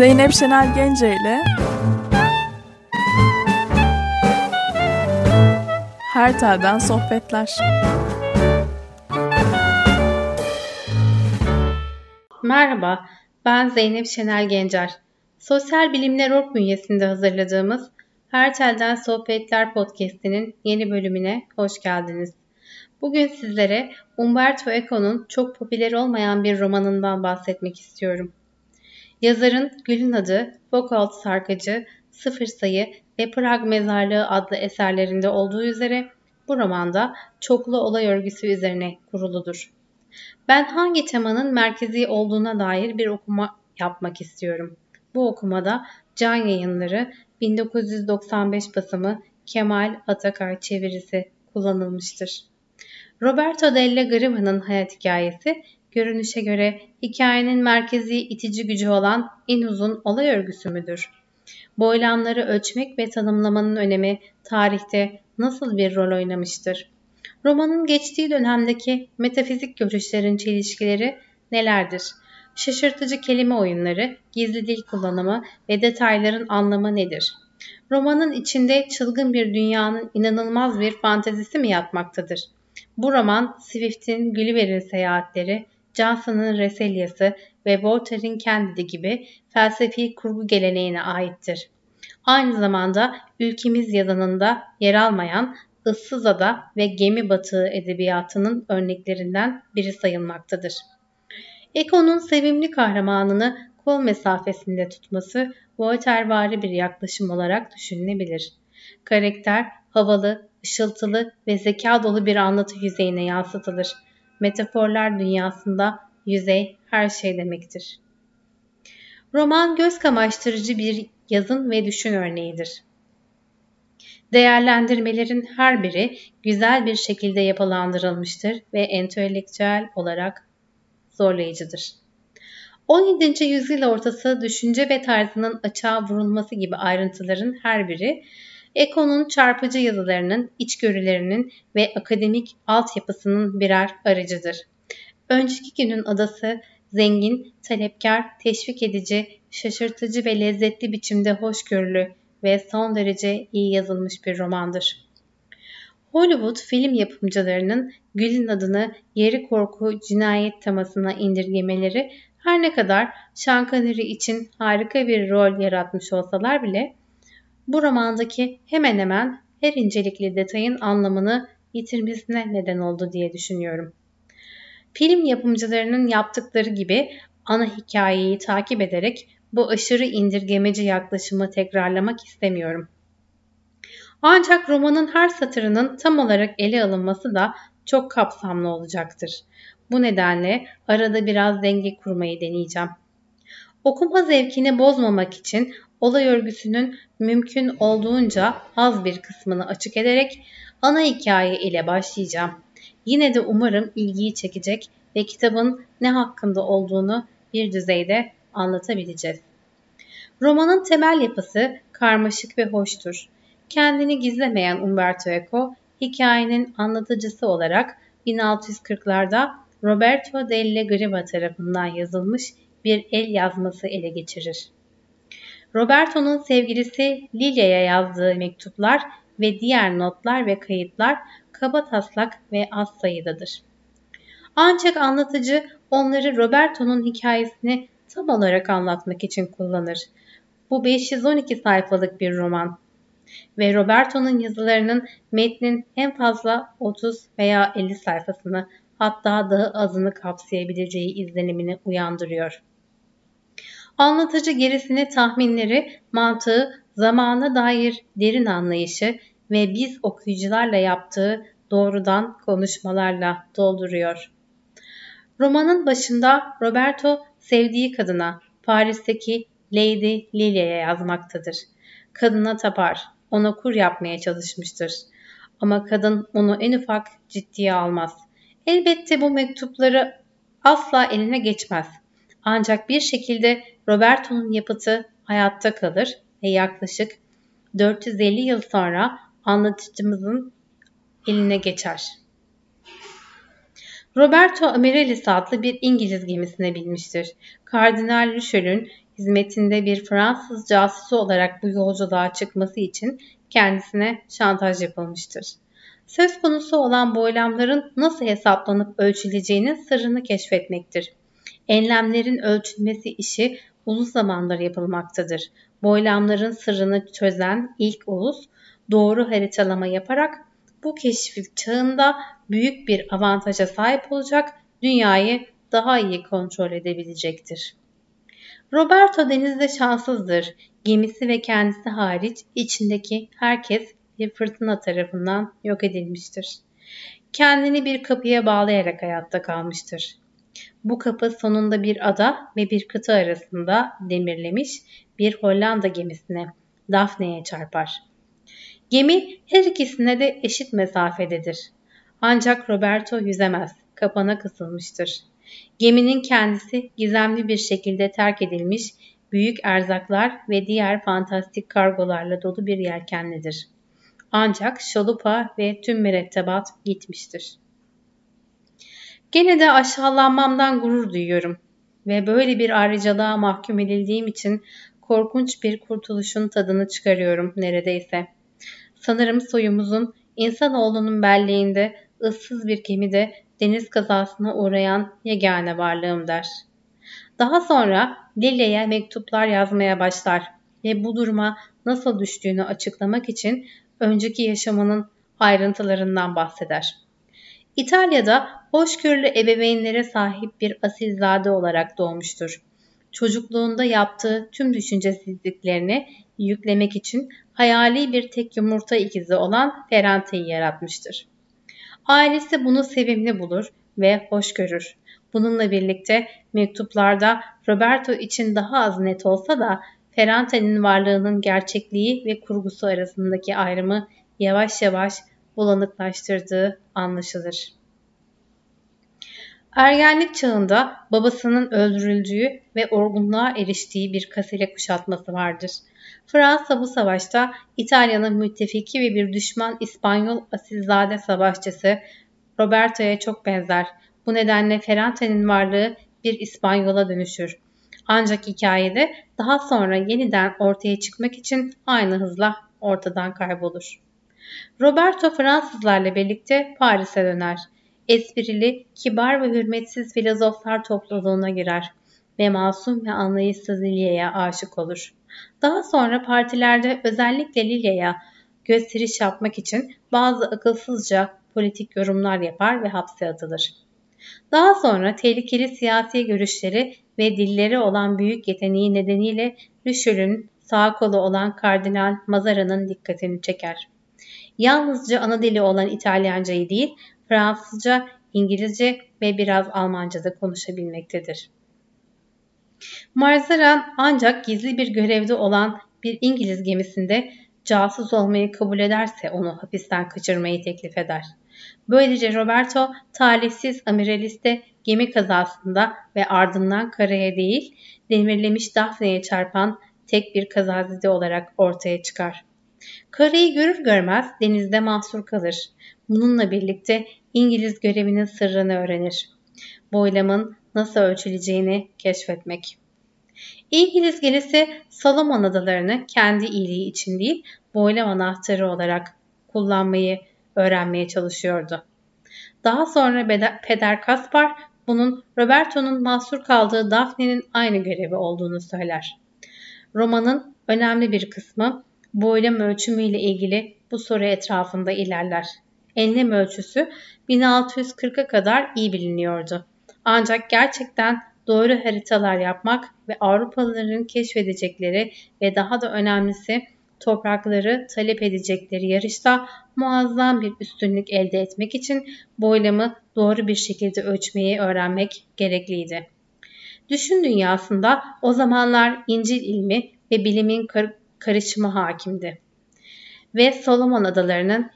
Zeynep Şenel Gence ile Her Telden Sohbetler Merhaba, ben Zeynep Şenel Gencer. Sosyal Bilimler Org bünyesinde hazırladığımız Her Telden Sohbetler podcastinin yeni bölümüne hoş geldiniz. Bugün sizlere Umberto Eco'nun çok popüler olmayan bir romanından bahsetmek istiyorum. Yazarın Gül'ün adı, Bokalt Sarkacı, Sıfır Sayı ve Prag Mezarlığı adlı eserlerinde olduğu üzere bu romanda çoklu olay örgüsü üzerine kuruludur. Ben hangi temanın merkezi olduğuna dair bir okuma yapmak istiyorum. Bu okumada Can Yayınları 1995 basımı Kemal Atakar çevirisi kullanılmıştır. Roberto Della Griva'nın hayat hikayesi görünüşe göre hikayenin merkezi itici gücü olan en uzun olay örgüsü müdür? Boylamları ölçmek ve tanımlamanın önemi tarihte nasıl bir rol oynamıştır? Romanın geçtiği dönemdeki metafizik görüşlerin çelişkileri nelerdir? Şaşırtıcı kelime oyunları, gizli dil kullanımı ve detayların anlamı nedir? Romanın içinde çılgın bir dünyanın inanılmaz bir fantezisi mi yatmaktadır? Bu roman Swift'in Gulliver'in seyahatleri, Johnson'ın Reselyası ve Voltaire'in Candide gibi felsefi kurgu geleneğine aittir. Aynı zamanda ülkemiz yazanında yer almayan ıssız ada ve gemi batığı edebiyatının örneklerinden biri sayılmaktadır. Eko'nun sevimli kahramanını kol mesafesinde tutması Voltairevari bir yaklaşım olarak düşünülebilir. Karakter havalı, ışıltılı ve zeka dolu bir anlatı yüzeyine yansıtılır. Metaforlar dünyasında yüzey her şey demektir. Roman göz kamaştırıcı bir yazın ve düşün örneğidir. Değerlendirmelerin her biri güzel bir şekilde yapılandırılmıştır ve entelektüel olarak zorlayıcıdır. 17. yüzyıl ortası düşünce ve tarzının açığa vurulması gibi ayrıntıların her biri Eko'nun çarpıcı yazılarının, içgörülerinin ve akademik altyapısının birer aracıdır. Önceki günün adası zengin, talepkar, teşvik edici, şaşırtıcı ve lezzetli biçimde hoşgörülü ve son derece iyi yazılmış bir romandır. Hollywood film yapımcılarının Gül'ün adını yeri korku cinayet temasına indirgemeleri her ne kadar Sean Connery için harika bir rol yaratmış olsalar bile bu romandaki hemen hemen her incelikli detayın anlamını yitirmesine neden oldu diye düşünüyorum. Film yapımcılarının yaptıkları gibi ana hikayeyi takip ederek bu aşırı indirgemeci yaklaşımı tekrarlamak istemiyorum. Ancak romanın her satırının tam olarak ele alınması da çok kapsamlı olacaktır. Bu nedenle arada biraz denge kurmayı deneyeceğim. Okuma zevkini bozmamak için olay örgüsünün mümkün olduğunca az bir kısmını açık ederek ana hikaye ile başlayacağım. Yine de umarım ilgiyi çekecek ve kitabın ne hakkında olduğunu bir düzeyde anlatabileceğiz. Romanın temel yapısı karmaşık ve hoştur. Kendini gizlemeyen Umberto Eco, hikayenin anlatıcısı olarak 1640'larda Roberto delle Griva tarafından yazılmış bir el yazması ele geçirir. Roberto'nun sevgilisi Lilia'ya yazdığı mektuplar ve diğer notlar ve kayıtlar kaba taslak ve az sayıdadır. Ancak anlatıcı onları Roberto'nun hikayesini tam olarak anlatmak için kullanır. Bu 512 sayfalık bir roman ve Roberto'nun yazılarının metnin en fazla 30 veya 50 sayfasını hatta daha azını kapsayabileceği izlenimini uyandırıyor. Anlatıcı gerisini tahminleri, mantığı, zamana dair derin anlayışı ve biz okuyucularla yaptığı doğrudan konuşmalarla dolduruyor. Romanın başında Roberto sevdiği kadına Paris'teki Lady Lilia'ya yazmaktadır. Kadına tapar, ona kur yapmaya çalışmıştır. Ama kadın onu en ufak ciddiye almaz. Elbette bu mektupları asla eline geçmez. Ancak bir şekilde Roberto'nun yapıtı hayatta kalır ve yaklaşık 450 yıl sonra anlatıcımızın eline geçer. Roberto Amaryllis adlı bir İngiliz gemisine binmiştir. Kardinal Richelieu'nun hizmetinde bir Fransız casusu olarak bu yolculuğa çıkması için kendisine şantaj yapılmıştır. Söz konusu olan boylamların nasıl hesaplanıp ölçüleceğinin sırrını keşfetmektir. Enlemlerin ölçülmesi işi uzun zamandır yapılmaktadır. Boylamların sırrını çözen ilk ulus doğru haritalama yaparak bu keşif çağında büyük bir avantaja sahip olacak, dünyayı daha iyi kontrol edebilecektir. Roberto denizde şanssızdır. Gemisi ve kendisi hariç içindeki herkes bir fırtına tarafından yok edilmiştir. Kendini bir kapıya bağlayarak hayatta kalmıştır. Bu kapı sonunda bir ada ve bir kıta arasında demirlemiş bir Hollanda gemisine, Daphne'ye çarpar. Gemi her ikisine de eşit mesafededir. Ancak Roberto yüzemez, kapana kısılmıştır. Geminin kendisi gizemli bir şekilde terk edilmiş büyük erzaklar ve diğer fantastik kargolarla dolu bir yelkenlidir. Ancak şalupa ve tüm mürettebat gitmiştir. Gene de aşağılanmamdan gurur duyuyorum ve böyle bir ayrıcalığa mahkum edildiğim için korkunç bir kurtuluşun tadını çıkarıyorum neredeyse. Sanırım soyumuzun insanoğlunun belleğinde ıssız bir gemide deniz kazasına uğrayan yegane varlığım der. Daha sonra Lilia'ya mektuplar yazmaya başlar ve bu duruma nasıl düştüğünü açıklamak için önceki yaşamının ayrıntılarından bahseder. İtalya'da hoşgörülü ebeveynlere sahip bir asilzade olarak doğmuştur. Çocukluğunda yaptığı tüm düşüncesizliklerini yüklemek için hayali bir tek yumurta ikizi olan Ferrante'yi yaratmıştır. Ailesi bunu sevimli bulur ve hoş görür. Bununla birlikte mektuplarda Roberto için daha az net olsa da Ferrante'nin varlığının gerçekliği ve kurgusu arasındaki ayrımı yavaş yavaş bulanıklaştırdığı anlaşılır. Ergenlik çağında babasının öldürüldüğü ve orgunluğa eriştiği bir kasile kuşatması vardır. Fransa bu savaşta İtalya'nın müttefiki ve bir düşman İspanyol asilzade savaşçısı Roberto'ya çok benzer. Bu nedenle Ferrante'nin varlığı bir İspanyola dönüşür. Ancak hikayede daha sonra yeniden ortaya çıkmak için aynı hızla ortadan kaybolur. Roberto Fransızlarla birlikte Paris'e döner. Esprili, kibar ve hürmetsiz filozoflar topluluğuna girer ve masum ve anlayışsız Lilia'ya aşık olur. Daha sonra partilerde özellikle Lilia'ya gösteriş yapmak için bazı akılsızca politik yorumlar yapar ve hapse atılır. Daha sonra tehlikeli siyasi görüşleri ve dilleri olan büyük yeteneği nedeniyle Richelieu'nun sağ kolu olan Kardinal Mazara'nın dikkatini çeker. Yalnızca ana dili olan İtalyancayı değil, Fransızca, İngilizce ve biraz Almanca da konuşabilmektedir. Marzaran ancak gizli bir görevde olan bir İngiliz gemisinde casus olmayı kabul ederse onu hapisten kaçırmayı teklif eder. Böylece Roberto talihsiz amiraliste gemi kazasında ve ardından karaya değil demirlemiş Daphne'ye çarpan tek bir kazazide olarak ortaya çıkar. Karayı görür görmez denizde mahsur kalır. Bununla birlikte İngiliz görevinin sırrını öğrenir. Boylamın nasıl ölçüleceğini keşfetmek. İngiliz gelisi Salomon adalarını kendi iyiliği için değil, boylam anahtarı olarak kullanmayı öğrenmeye çalışıyordu. Daha sonra Peder Kaspar bunun Roberto'nun mahsur kaldığı Daphne'nin aynı görevi olduğunu söyler. Romanın önemli bir kısmı boylam ölçümü ile ilgili bu soru etrafında ilerler. Enlem ölçüsü 1640'a kadar iyi biliniyordu. Ancak gerçekten doğru haritalar yapmak ve Avrupalıların keşfedecekleri ve daha da önemlisi toprakları talep edecekleri yarışta muazzam bir üstünlük elde etmek için boylamı doğru bir şekilde ölçmeyi öğrenmek gerekliydi. Düşün dünyasında o zamanlar İncil ilmi ve bilimin karışımı hakimdi. Ve Solomon adalarının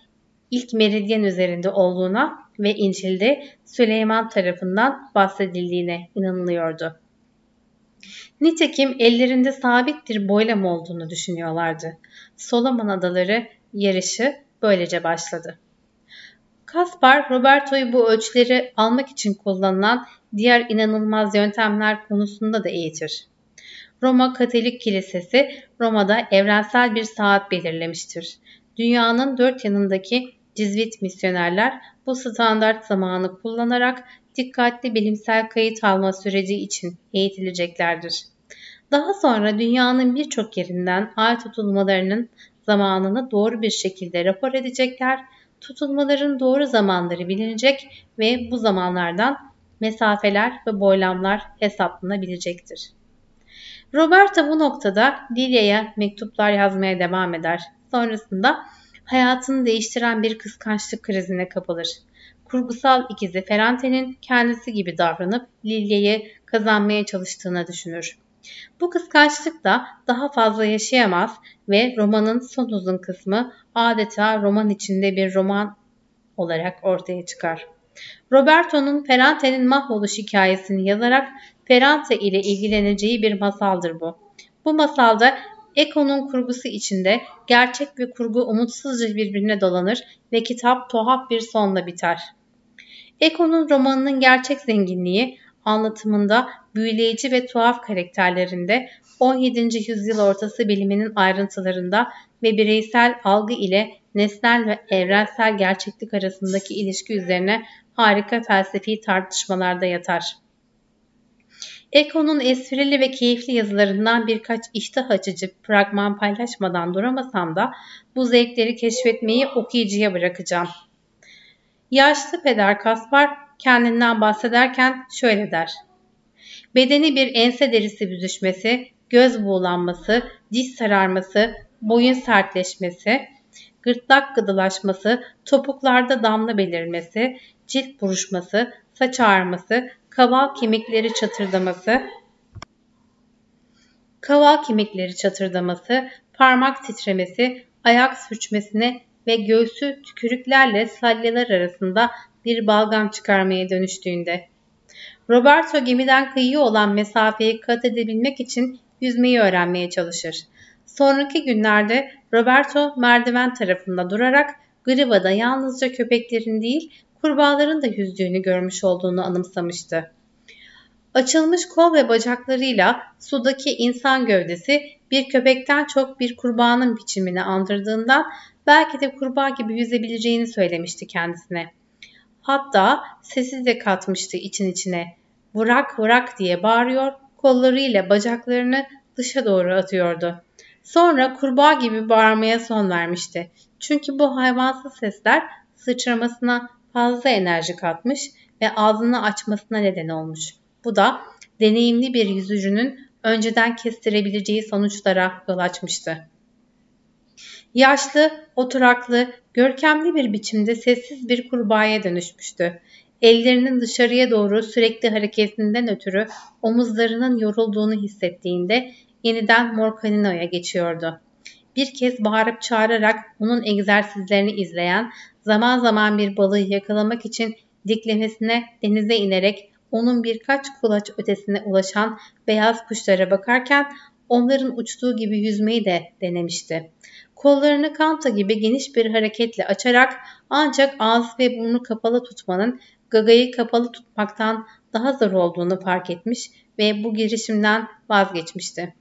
ilk meridyen üzerinde olduğuna ve İncil'de Süleyman tarafından bahsedildiğine inanılıyordu. Nitekim ellerinde sabit bir boylam olduğunu düşünüyorlardı. Solomon Adaları yarışı böylece başladı. Kaspar, Roberto'yu bu ölçüleri almak için kullanılan diğer inanılmaz yöntemler konusunda da eğitir. Roma Katolik Kilisesi Roma'da evrensel bir saat belirlemiştir. Dünyanın dört yanındaki cizvit misyonerler bu standart zamanı kullanarak dikkatli bilimsel kayıt alma süreci için eğitileceklerdir. Daha sonra dünyanın birçok yerinden ay tutulmalarının zamanını doğru bir şekilde rapor edecekler, tutulmaların doğru zamanları bilinecek ve bu zamanlardan mesafeler ve boylamlar hesaplanabilecektir. Roberta bu noktada Lilia'ya mektuplar yazmaya devam eder. Sonrasında hayatını değiştiren bir kıskançlık krizine kapılır. Kurgusal ikizi Ferrante'nin kendisi gibi davranıp Lilia'yı kazanmaya çalıştığını düşünür. Bu kıskançlık da daha fazla yaşayamaz ve romanın son uzun kısmı adeta roman içinde bir roman olarak ortaya çıkar. Roberto'nun Ferrante'nin mahvoluş hikayesini yazarak Ferrante ile ilgileneceği bir masaldır bu. Bu masalda Eko'nun kurgusu içinde gerçek ve kurgu umutsuzca birbirine dolanır ve kitap tuhaf bir sonla biter. Eko'nun romanının gerçek zenginliği anlatımında büyüleyici ve tuhaf karakterlerinde 17. yüzyıl ortası biliminin ayrıntılarında ve bireysel algı ile nesnel ve evrensel gerçeklik arasındaki ilişki üzerine harika felsefi tartışmalarda yatar. Eko'nun esprili ve keyifli yazılarından birkaç iştah açıcı fragman paylaşmadan duramasam da bu zevkleri keşfetmeyi okuyucuya bırakacağım. Yaşlı peder Kaspar kendinden bahsederken şöyle der. Bedeni bir ense derisi büzüşmesi, göz buğulanması, diş sararması, boyun sertleşmesi, gırtlak gıdılaşması, topuklarda damla belirmesi, cilt buruşması, saç ağarması, kaval kemikleri çatırdaması, kaval kemikleri çatırdaması, parmak titremesi, ayak sürçmesine ve göğsü tükürüklerle salyalar arasında bir balgam çıkarmaya dönüştüğünde. Roberto gemiden kıyıya olan mesafeyi kat edebilmek için yüzmeyi öğrenmeye çalışır. Sonraki günlerde Roberto merdiven tarafında durarak Griva'da yalnızca köpeklerin değil kurbağaların da yüzdüğünü görmüş olduğunu anımsamıştı. Açılmış kol ve bacaklarıyla sudaki insan gövdesi bir köpekten çok bir kurbağanın biçimini andırdığından belki de kurbağa gibi yüzebileceğini söylemişti kendisine. Hatta sesi de katmıştı için içine. Vurak vurak diye bağırıyor, kollarıyla bacaklarını dışa doğru atıyordu. Sonra kurbağa gibi bağırmaya son vermişti. Çünkü bu hayvansız sesler sıçramasına fazla enerji katmış ve ağzını açmasına neden olmuş. Bu da deneyimli bir yüzücünün önceden kestirebileceği sonuçlara yol açmıştı. Yaşlı, oturaklı, görkemli bir biçimde sessiz bir kurbağaya dönüşmüştü. Ellerinin dışarıya doğru sürekli hareketinden ötürü omuzlarının yorulduğunu hissettiğinde yeniden Morcanino'ya geçiyordu. Bir kez bağırıp çağırarak onun egzersizlerini izleyen, zaman zaman bir balığı yakalamak için diklemesine denize inerek onun birkaç kulaç ötesine ulaşan beyaz kuşlara bakarken onların uçtuğu gibi yüzmeyi de denemişti. Kollarını kanta gibi geniş bir hareketle açarak ancak ağız ve burnu kapalı tutmanın gagayı kapalı tutmaktan daha zor olduğunu fark etmiş ve bu girişimden vazgeçmişti.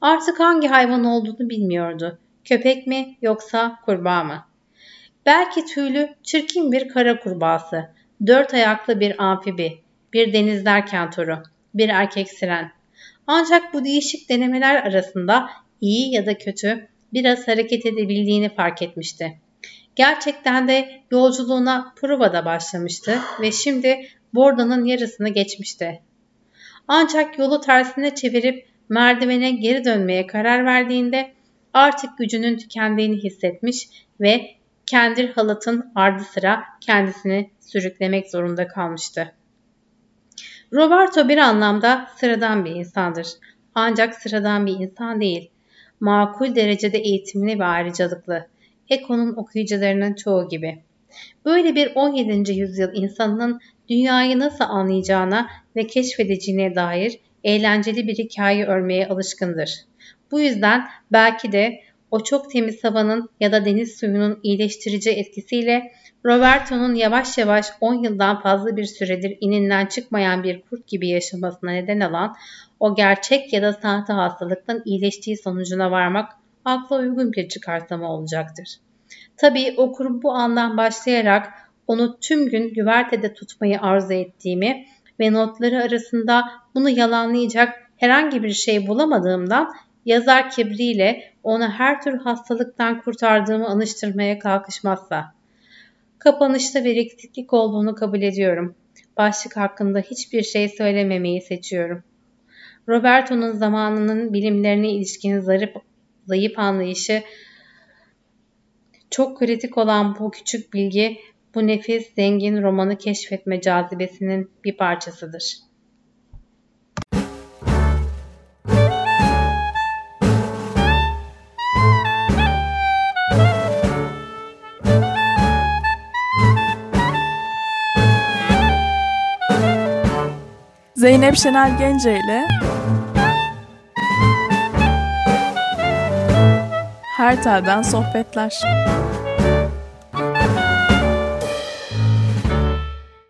Artık hangi hayvan olduğunu bilmiyordu. Köpek mi yoksa kurbağa mı? Belki tüylü, çirkin bir kara kurbağası, dört ayaklı bir amfibi, bir denizler kentoru, bir erkek siren. Ancak bu değişik denemeler arasında iyi ya da kötü biraz hareket edebildiğini fark etmişti. Gerçekten de yolculuğuna Prova'da başlamıştı ve şimdi Bordo'nun yarısını geçmişti. Ancak yolu tersine çevirip merdivene geri dönmeye karar verdiğinde artık gücünün tükendiğini hissetmiş ve kendir halatın ardı sıra kendisini sürüklemek zorunda kalmıştı. Roberto bir anlamda sıradan bir insandır. Ancak sıradan bir insan değil. Makul derecede eğitimli ve ayrıcalıklı. Eko'nun okuyucularının çoğu gibi. Böyle bir 17. yüzyıl insanının dünyayı nasıl anlayacağına ve keşfedeceğine dair eğlenceli bir hikaye örmeye alışkındır. Bu yüzden belki de o çok temiz havanın ya da deniz suyunun iyileştirici etkisiyle Roberto'nun yavaş yavaş 10 yıldan fazla bir süredir ininden çıkmayan bir kurt gibi yaşamasına neden olan o gerçek ya da sahte hastalıktan iyileştiği sonucuna varmak akla uygun bir çıkartlama olacaktır. Tabii okurum bu andan başlayarak onu tüm gün güvertede tutmayı arzu ettiğimi ve notları arasında bunu yalanlayacak herhangi bir şey bulamadığımdan yazar kibriyle onu her tür hastalıktan kurtardığımı anıştırmaya kalkışmazsa. Kapanışta bir eksiklik olduğunu kabul ediyorum. Başlık hakkında hiçbir şey söylememeyi seçiyorum. Roberto'nun zamanının bilimlerine ilişkin zarif, zayıf anlayışı çok kritik olan bu küçük bilgi bu nefis zengin romanı keşfetme cazibesinin bir parçasıdır. Zeynep Şener Gence ile Her Telden Sohbetler